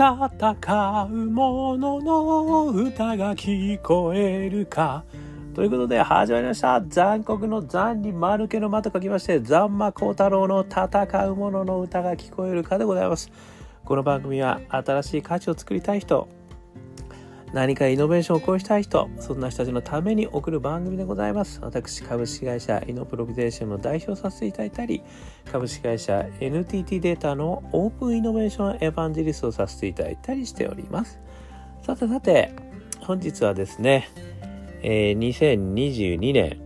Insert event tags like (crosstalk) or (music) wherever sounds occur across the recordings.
戦う者のの歌が聞こえるか。ということで始まりました。残酷の残に丸けの間と書きまして、残魔高太郎の戦う者の歌が聞こえるかでございます。この番組は新しい価値を作りたい人、何かイノベーションを起こしたい人、そんな人たちのために送る番組でございます。私、株式会社イノプロビゼーションの代表させていただいたり、株式会社 NTT データのオープンイノベーションエヴァンジリストをさせていただいたりしております。さてさて、本日はですね、えー、2022年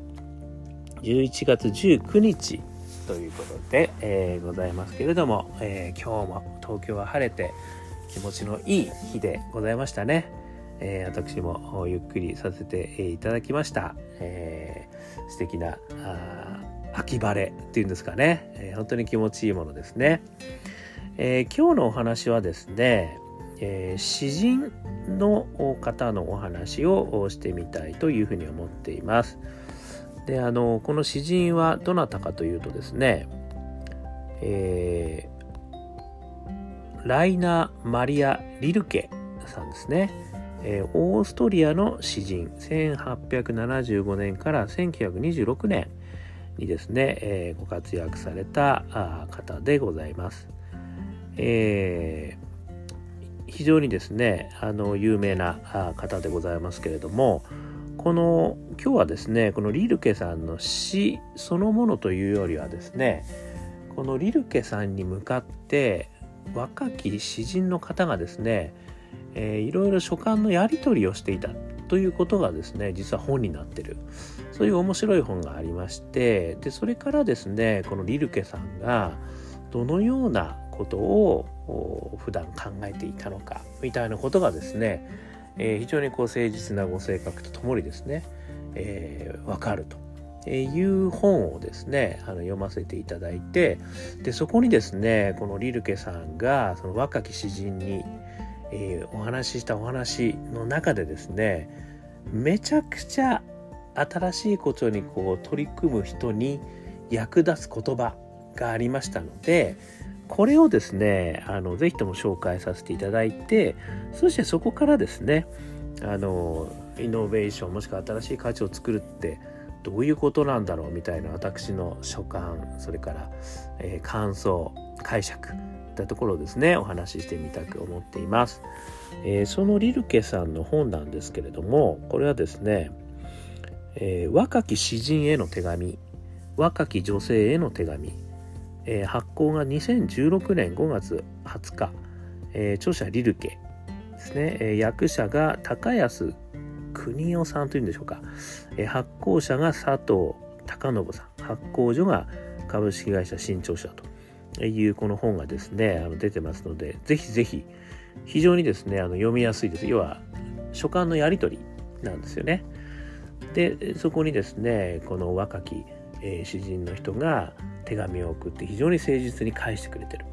11月19日ということで、えー、ございますけれども、えー、今日も東京は晴れて気持ちのいい日でございましたね。えー、私もゆっくりさせていただきました。えー、素敵な秋晴れっていうんですかね、えー、本当に気持ちいいものですね。えー、今日のお話はですね、えー、詩人の方のお話をしてみたいというふうに思っています。であのこの詩人はどなたかというとですね、えー、ライナ・マリア・リルケさんですね。え、オーストリアの詩人1875年から1926年にですね、えー、ご活躍された方でございます。えー、非常にですねあの有名な方でございますけれどもこの今日はですねこのリルケさんの詩そのものというよりはですねこのリルケさんに向かって若き詩人の方がですねえー、いろいろ書簡のやり取りをしていたということがですね実は本になってる。そういう面白い本がありましてでそれからですねこのリルケさんがどのようなことを普段考えていたのかみたいなことがですね、えー、非常にこう誠実なご性格とともにですね、えー、分かると。いう本をですねあの読ませていただいてでそこにですねこのリルケさんがその若き詩人にえ、お話ししたお話の中でですねめちゃくちゃ新しいことにこう取り組む人に役立つ言葉がありましたのでこれをですねあのぜひとも紹介させていただいてそしてそこからですねあのイノベーションもしくは新しい価値を作るってどういうことなんだろうみたいな私の所感それから、えー、感想解釈ったところですね。お話ししてみたく思っています、えー、そのリルケさんの本なんですけれどもこれはですね、えー、若き詩人への手紙若き女性への手紙、えー、発行が2016年5月20日、え、著者リルケですね、え、役者が高安邦夫さんというんでしょうか、え、発行者が佐藤隆信さん。発行所が株式会社新潮社と。いうこの本がですね、あの出てますので、ぜひぜひ、非常にですね、あの読みやすいです。要は、書簡のやり取りなんですよね。で、そこにですね、この若き、え、詩人の人が手紙を送って非常に誠実に返してくれてる。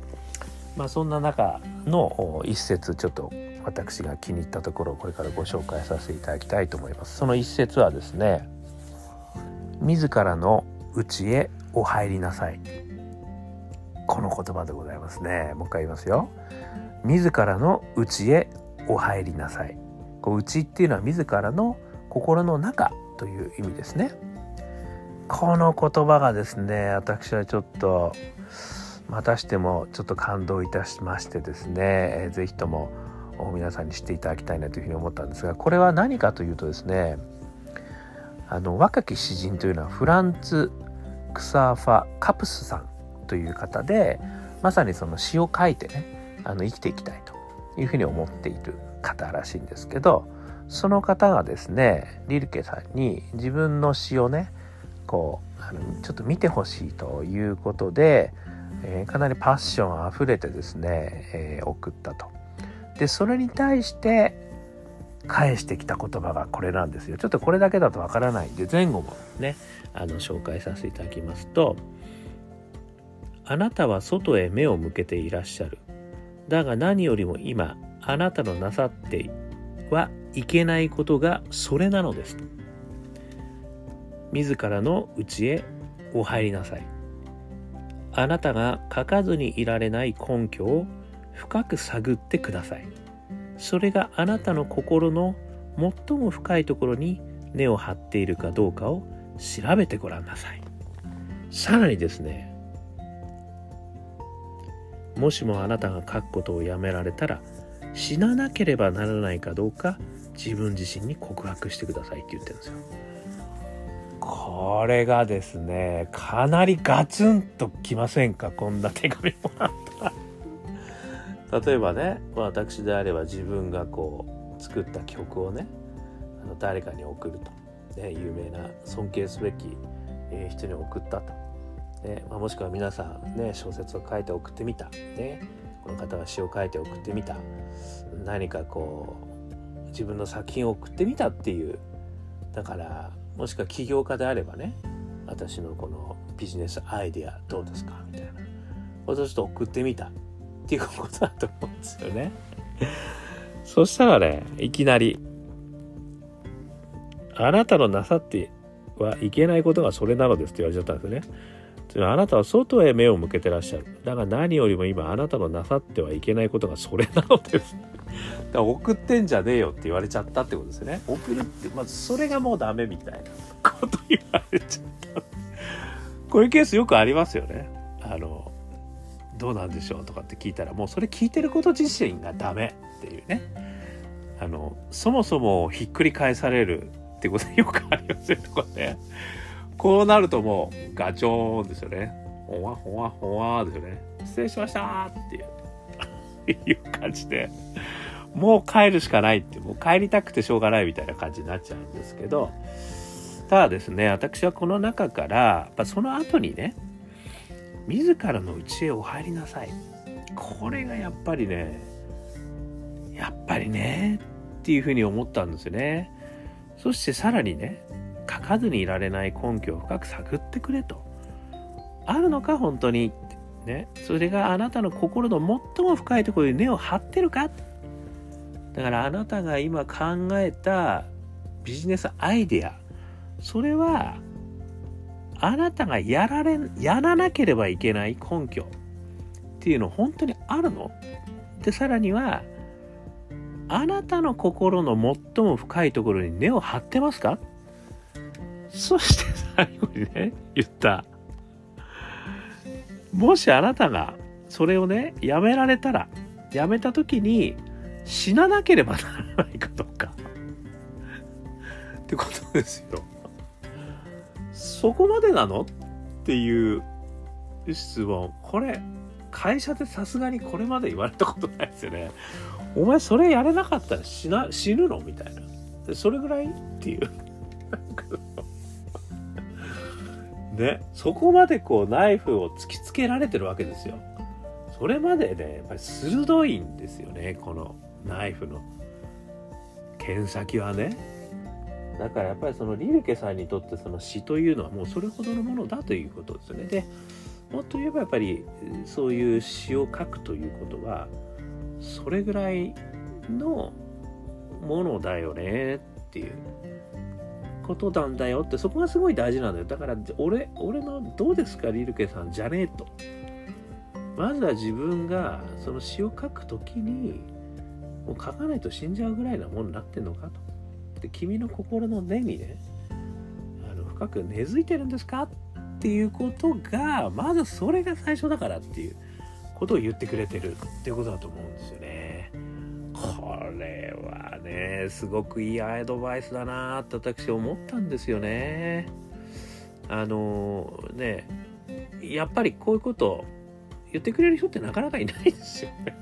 まあ、そんな中の一節ちょっと私が気に入ったところをこれからご紹介させていただきたいと思います。その一節はですね、自らの家へお入りなさい。この言葉でございますね。もう一回言いますよ。自らの内へお入りなさい。こう内っていうのは自らの心の中という意味ですね。この言葉がですね私はちょっとまたしてもちょっと感動いたしましてですね是非とも皆さんに知っていただきたいなというふうに思ったんですがこれは何かというとですねあの若き詩人というのはフランツ・クサーファ・カプスさんという方でまさにその詩を書いてねあの生きていきたいというふうに思っている方らしいんですけどその方がですねリルケさんに自分の詩をねこうあのちょっと見てほしいということで、えー、かなりパッションあふれてですね、えー、送ったと。でそれに対して返してきた言葉がこれなんですよ。ちょっとこれだけだとわからないんで前後もねあの紹介させていただきますとあなたは外へ目を向けていらっしゃる。だが何よりも今、あなたのなさってはいけないことがそれなのです。自らの内へお入りなさい。あなたが書かずにいられない根拠を深く探ってくださいそれがあなたの心の最も深いところに根を張っているかどうかを調べてごらんなさいさらにですねもしもあなたが書くことをやめられたら死ななければならないかどうか自分自身に告白してくださいって言ってるんですよ。これがですねかなりガツンときませんか？こんな手紙もらったら。例えばね私であれば自分がこう作った曲をねあの誰かに送ると、ね、有名な尊敬すべき人に送ったと、ねまあ、もしくは皆さんね小説を書いて送ってみた、ね、この方が詩を書いて送ってみた。何かこう自分の作品を送ってみたっていう。だからもしくは起業家であればね私のこのビジネスアイデアどうですかみたいな。これちょっと送ってみた。っていうことだと思うんですよね。そしたらねいきなりあなたのなさってはいけないことがそれなのですって言われちゃったんですね。あなたは外へ目を向けてらっしゃる。だから何よりも今あなたのなさってはいけないことがそれなのです。だから送ってんじゃねえよって言われちゃったってことですね。送るって、まずそれがもうダメみたいなこと言われちゃった。こういうケースよくありますよね。あの、どうなんでしょうとかって聞いたらもうそれ聞いてること自身がダメっていうね。あの、そもそもひっくり返されるってことよくありますよね、こ。うなるともうガチョーンですよね。ほわほわほわですよね。失礼しましたっていう (laughs) いう感じで、もう帰るしかないって、もう帰りたくてしょうがないみたいな感じになっちゃうんですけど、ただですね、私はこの中から、やっぱその後にね、自らの家へお入りなさい。これがやっぱりね、やっぱりね、っていうふうに思ったんですよね。そしてさらにね書かずにいられない根拠を深く探ってくれと。あるのか本当に。ね。それがあなたの心の最も深いところに根を張ってるか。だからあなたが今考えたビジネスアイデア。それはあなたがやられやらなければいけない根拠。っていうの本当にあるの。でさらにはあなたの心の最も深いところに根を張ってますか？そして最後にね、言った。もしあなたがそれをね、やめられたら、やめた時に死ななければならないかどうか。ってことですよ。そこまでなのっていう質問。これ、会社でさすがにこれまで言われたことないですよね。お前それやれなかったら死な死ぬのみたいなそれぐらいっていうねそこまでこうナイフを突きつけられてるわけですよ。それまでねやっぱり鋭いんですよねこのナイフの。剣先はね。だからやっぱりそのリルケさんにとってその死というのはもうそれほどのものだということですよね。でもっと言えばやっぱりそういう詩を書くということはそれぐらいのものだよねっていう。ことなんだよってそこがすごい大事なんだよ。だから俺俺のどうですかリルケさんじゃねえと。まずは自分がその詩を書くときにもう書かないと死んじゃうぐらいなものになってんのかと。で君の心の根にねあの深く根付いてるんですかっていうことがまずそれが最初だからっていうことを言ってくれてるっていうことだと思うんですよね。これはね、すごくいいアドバイスだなって私思ったんですよね。あのね、やっぱりこういうこと言ってくれる人ってなかなかいないですよね。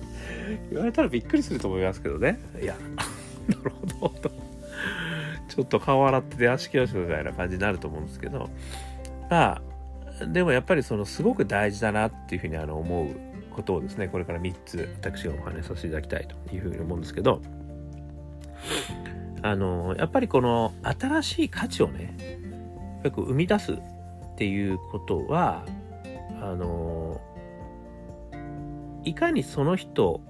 (laughs) 言われたらびっくりすると思いますけどね。いや、(laughs) なるほど。ちょっと顔洗って出足きよしみたいな感じになると思うんですけど、まあ、でもやっぱりそのすごく大事だなっていうふうにあの思うことをですねこれから3つ私がお話しさせていただきたいというふうに思うんですけどあのやっぱりこの新しい価値をねよく生み出すっていうことはあのいかにその人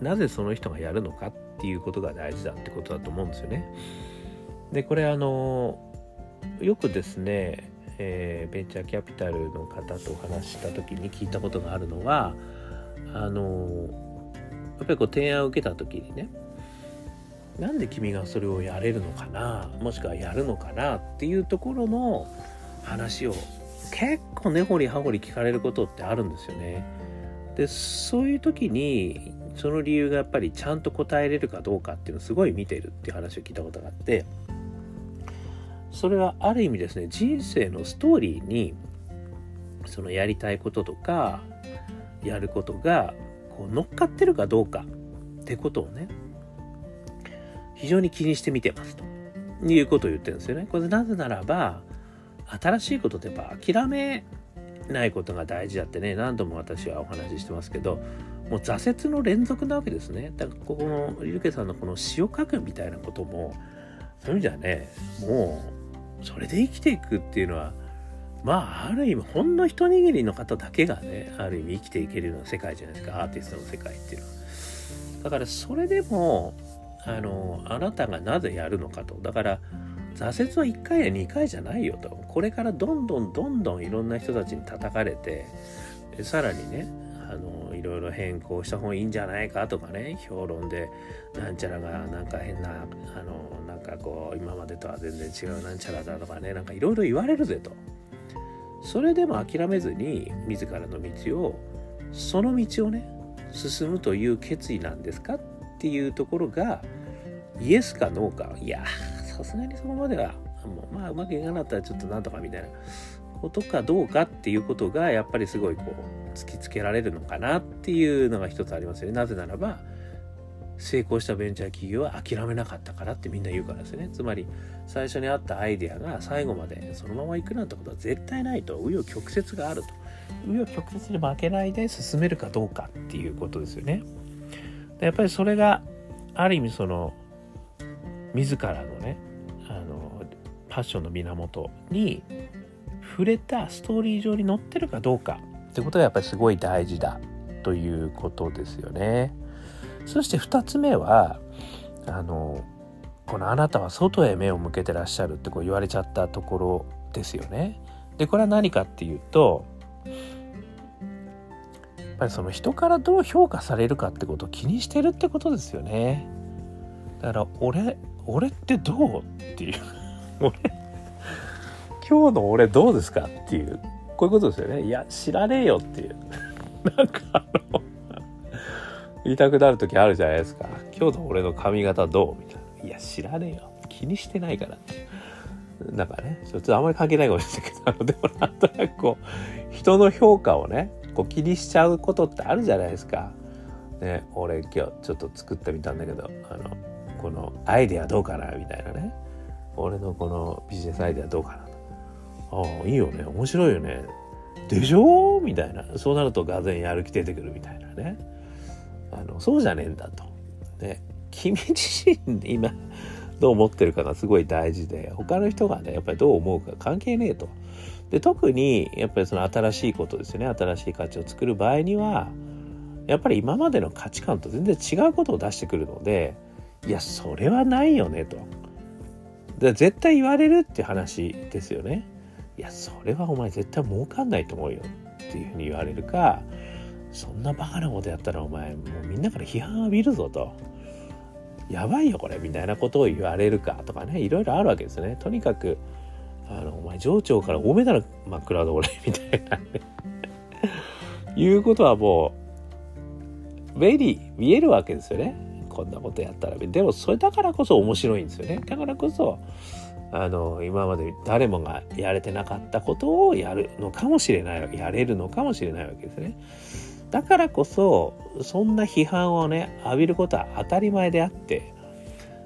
なぜその人がやるのかっていうことが大事だってことだと思うんですよね。でこれあのよくですねえー、ベンチャーキャピタルの方とお話しした時に聞いたことがあるのはあのやっぱりこう提案を受けた時にねなんで君がそれをやれるのかなもしくはやるのかなっていうところの話を結構根掘り葉掘り聞かれることってあるんですよね。でそういう時にその理由がやっぱりちゃんと答えれるかどうかっていうのをすごい見てるっていう話を聞いたことがあってそれはある意味ですね人生のストーリーにそのやりたいこととかやることがこう乗っかってるかどうかってことをね非常に気にして見てますということを言ってるんですよね。これなぜならば新しいことってやっぱ諦めないことが大事だってね何度も私はお話ししてますけどもう挫折の連続なわけですねだからここのリルケさんのこの詩を書くみたいなこともそういう意味じゃねもうそれで生きていくっていうのはまあある意味ほんの一握りの方だけがねある意味生きていけるような世界じゃないですか。アーティストの世界っていうのは。だからそれでもあのあなたがなぜやるのかと。だから挫折は1回や2回じゃないよと。これからどんどんどんどんいろんな人たちに叩かれてさらにねあのいろいろ変更した方がいいんじゃないかとかね。評論でなんちゃらがなんか変なあのなんかこう今までとは全然違うなんちゃらだとかね。なんかいろいろ言われるぜと。それでも諦めずに自らの道をその道をね進むという決意なんですかっていうところがイエスかノーかいやさすがにそこまではもうまあうまくいかなかったらちょっとなんとかみたいなことかどうかっていうことがやっぱりすごいこう突きつけられるのかなっていうのが一つありますよね。なぜならば成功したベンチャー企業は諦めなかったからってみんな言うからですね。つまり最初にあったアイデアが最後までそのまま行くなんてことは絶対ないと紆余曲折があると。紆余曲折に負けないで進めるかどうかっていうことですよね。やっぱりそれがある意味その自らのねあのパッションの源に触れたストーリー上に載ってるかどうかってことがやっぱりすごい大事だということですよね。そして2つ目はあのこのあなたは外へ目を向けてらっしゃるってこう言われちゃったところですよね。でこれは何かっていうとやっぱりその人からどう評価されるかってことを気にしてるってことですよね。だから俺俺ってどうっていう (laughs) 俺今日の俺どうですかっていうこういうことですよねいや知らねえよっていうなんかあの言いたくなる時あるじゃないですか。今日の俺の髪型どう？みたいな。いや知らねえよ。気にしてないから。ってなんかねちょっとあんまり関係ないかもしれないけどでもなんとなくこう人の評価をねこう気にしちゃうことってあるじゃないですか。ね、俺今日ちょっと作ってみたんだけどあのこのアイデアどうかな？みたいなね。俺のこのビジネスアイデアどうかな？ああいいよね。面白いよね。でしょ？みたいな。そうなるとがぜんやる気出てくるみたいなね。のそうじゃねえんだと。ね君自身今どう思ってるかがすごい大事で他の人がねやっぱりどう思うか関係ねえと。で特にやっぱりその新しいことですよね新しい価値を作る場合にはやっぱり今までの価値観と全然違うことを出してくるのでいやそれはないよねと。で絶対言われるって話ですよね。いやそれはお前絶対儲かんないと思うよっていうふうに言われるかそんなバカなことやったらお前もうみんなから批判浴びるぞと。やばいよこれみたいなことを言われるかとかねいろいろあるわけですね。とにかくあのお前上長から多めだろ真っ暗で俺みたいなね (laughs) いうことはもう目に見えるわけですよね。こんなことやったらでもそれだからこそ面白いんですよねだからこそあの今まで誰もがやれてなかったことをやるのかもしれないやれるのかもしれないわけですねだからこそそんな批判をね浴びることは当たり前であって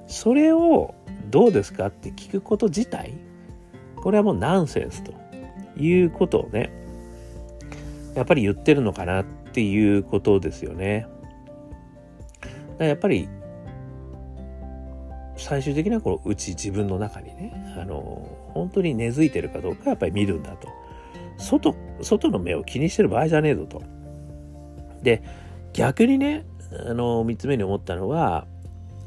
それをどうですかって聞くこと自体これはもうナンセンスということをねやっぱり言ってるのかなっていうことですよね。やっぱり最終的にはこのうち自分の中にねあの本当に根付いてるかどうかやっぱり見るんだと外外の目を気にしてる場合じゃねえぞとで逆にねあの3つ目に思ったのは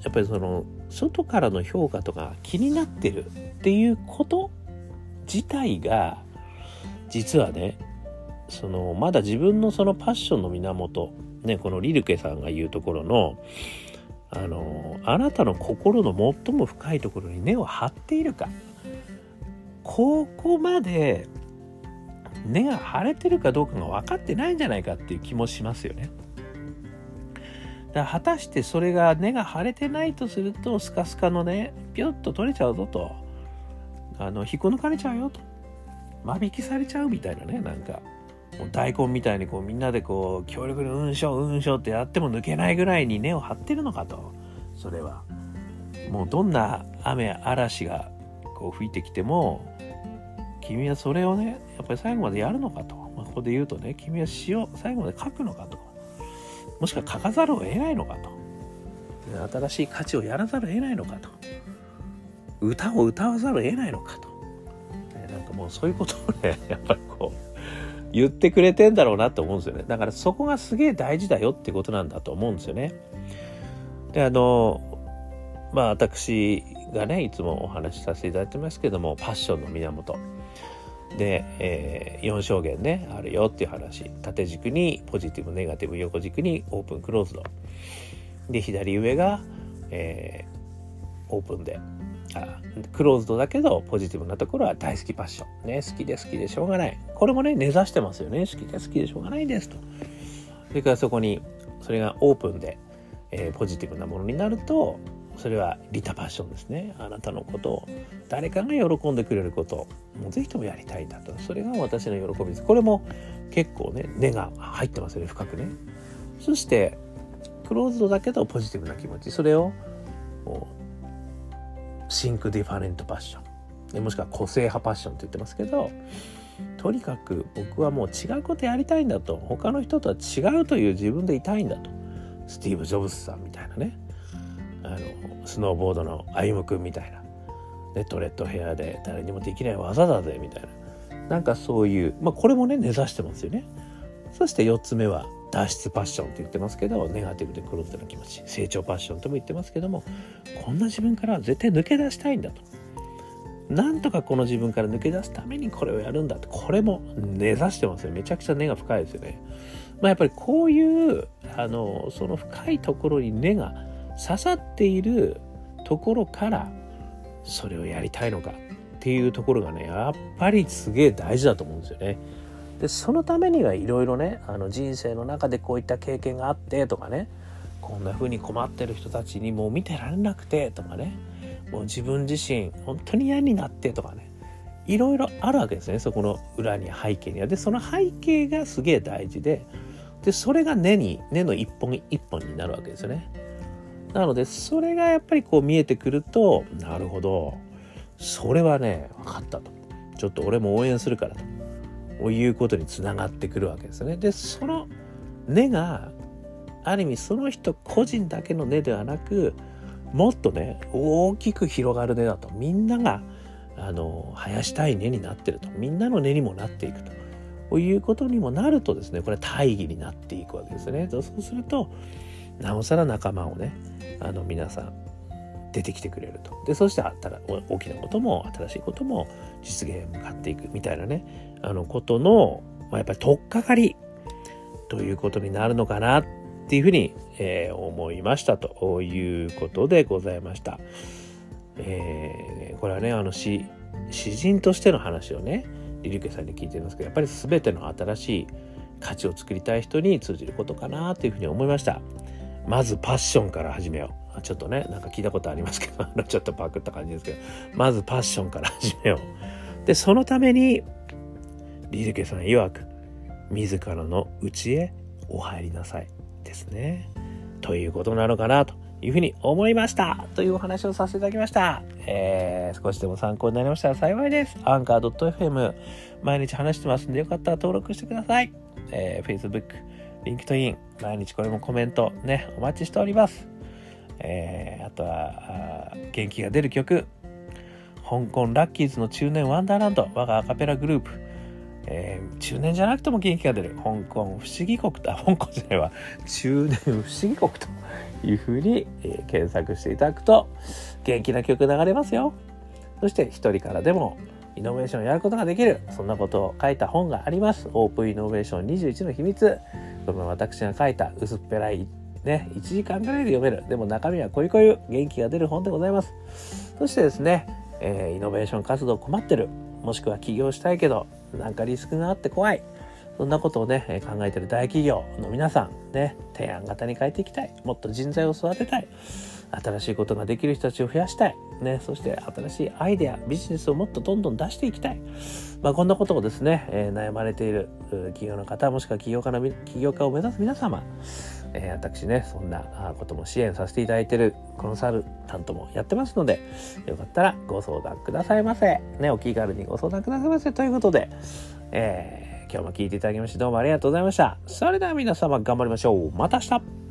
やっぱりその外からの評価とか気になってるっていうこと自体が実はねそのまだ自分のそのパッションの源ね、このリルケさんが言うところの、あの、あなたの心の最も深いところに根を張っているか。ここまで根が張れてるかどうかが分かってないんじゃないかっていう気もしますよね。だから果たしてそれが根が張れてないとするとスカスカのねピュッと取れちゃうぞと。あの引っこ抜かれちゃうよと。間引きされちゃうみたいなねなんか。もう大根みたいにこうみんなでこう強力にうんしょうんしょってやっても抜けないぐらいに根を張ってるのかと。それは。もうどんな雨嵐がこう吹いてきても君はそれをねやっぱり最後までやるのかと、まあ、ここで言うとね君は詩を最後まで書くのかと。もしくは書かざるを得ないのかと。新しい価値をやらざるを得ないのかと。歌を歌わざるを得ないのかと、ね、なんかもうそういうことをね (laughs) やっぱりこう言ってくれてんだろうなと思うんですよね。だからそこがすげえ大事だよってことなんだと思うんですよね。であのまあ私がねいつもお話しさせていただいてますけどもパッションの源。で、えー、4証言ねあるよっていう話。縦軸にポジティブネガティブ横軸にオープンクローズド。で左上が、えー、オープンで。あクローズドだけどポジティブなところは大好きパッション。ね好きで好きでしょうがない。これもね根ざしてますよね。好きで好きでしょうがないですと。それからそこにそれがオープンで、えー、ポジティブなものになるとそれは利他パッションですね。あなたのことを。誰かが喜んでくれることもうぜひともやりたいんだと。それが私の喜びです。これも結構ね念が入ってますよね。深くね。そしてクローズドだけどポジティブな気持ち。それを Think Different パッション。もしくは個性派パッションって言ってますけどとにかく僕はもう違うことやりたいんだと。他の人とは違うという自分でいたいんだと。スティーブ・ジョブズさんみたいなね。スノーボードの歩夢君みたいな。ネットレッドヘアで誰にもできない技だぜみたいな。なんかそういうまあこれもね根ざしてますよね。そして4つ目は脱出パッションって言ってますけどネガティブでクローズな気持ち。成長パッションとも言ってますけどもこんな自分から絶対抜け出したいんだと。なんとかこの自分から抜け出すためにこれをやるんだってこれも根ざしてますよ。めちゃくちゃ根が深いですよね。まあやっぱりこういうあのその深いところに根が刺さっているところからそれをやりたいのかっていうところがねやっぱりすげえ大事だと思うんですよね。でそのためにはいろいろねあの人生の中でこういった経験があってとかねこんな風に困ってる人たちにもう見てられなくてとかねもう自分自身本当に嫌になってとかねいろいろあるわけですねそこの裏に背景には。でその背景がすげえ大事ででそれが根に根の一本一本になるわけですよね。なのでそれがやっぱりこう見えてくるとなるほど。それはね分かったと。ちょっと俺も応援するからと。いうことにつながってくるわけですね。でその根がある意味その人個人だけの根ではなくもっとね大きく広がる根だと。みんながあの生やしたい根になってると。みんなの根にもなっていくと。いうことにもなるとですねこれ大義になっていくわけですね。そうするとなおさら仲間をねあの皆さん出てきてくれるとでそしてあったら大きなことも新しいことも実現へ向かっていくみたいなねあのことの、まあ、やっぱり取っかかりということになるのかなっていうふうに、えー、思いましたということでございました。えー、これはねあの詩詩人としての話をねリリュケさんに聞いてるんですけどやっぱり全ての新しい価値を作りたい人に通じることかなというふうに思いました。まずパッションから始めよう。ちょっとね、なんか聞いたことありますけど、(laughs) ちょっとパクった感じですけど、まずパッションから始めよう。で、そのために、リルケさん曰く、自らの内へお入りなさいですね。ということなのかなというふうに思いました。というお話をさせていただきました。えー、少しでも参考になりましたら幸いです。 Anchor.fm 毎日話してますんでよかったら登録してください。えー、 Facebook、LinkedIn、毎日これもコメントね、お待ちしております。えー、あとはあ、元気が出る曲、香港ラッキーズの中年ワンダーランド、我がアカペラグループ、えー、中年じゃなくても元気が出る、香港不思議国と、香港じゃないわ、中年不思議国というふうに、えー、検索していただくと、元気な曲流れますよ。そして一人からでもイノベーションをやることができる。そんなことを書いた本があります。オープンイノベーション21の秘密。この私が書いた薄っぺらいね、1時間ぐらいで読める。でも中身はこういうこういう元気が出る本でございます。そしてですね、えー、イノベーション活動困ってる。もしくは起業したいけど、なんかリスクがあって怖い。そんなことをね、考えてる大企業の皆さん、ね、提案型に変えていきたい。もっと人材を育てたい。新しいことができる人たちを増やしたい。ね、そして新しいアイデア、ビジネスをもっとどんどん出していきたい。まあ、こんなことをですね、えー、悩まれている企業の方、もしくは起業家の、起業家を目指す皆様、えー、私ね、そんなことも支援させていただいているコンサルタントもやってますので、よかったらご相談くださいませ。ね、お気軽にご相談くださいませ。ということで、えー、今日も聞いていただきましてどうもありがとうございました。それでは皆様頑張りましょう。また明日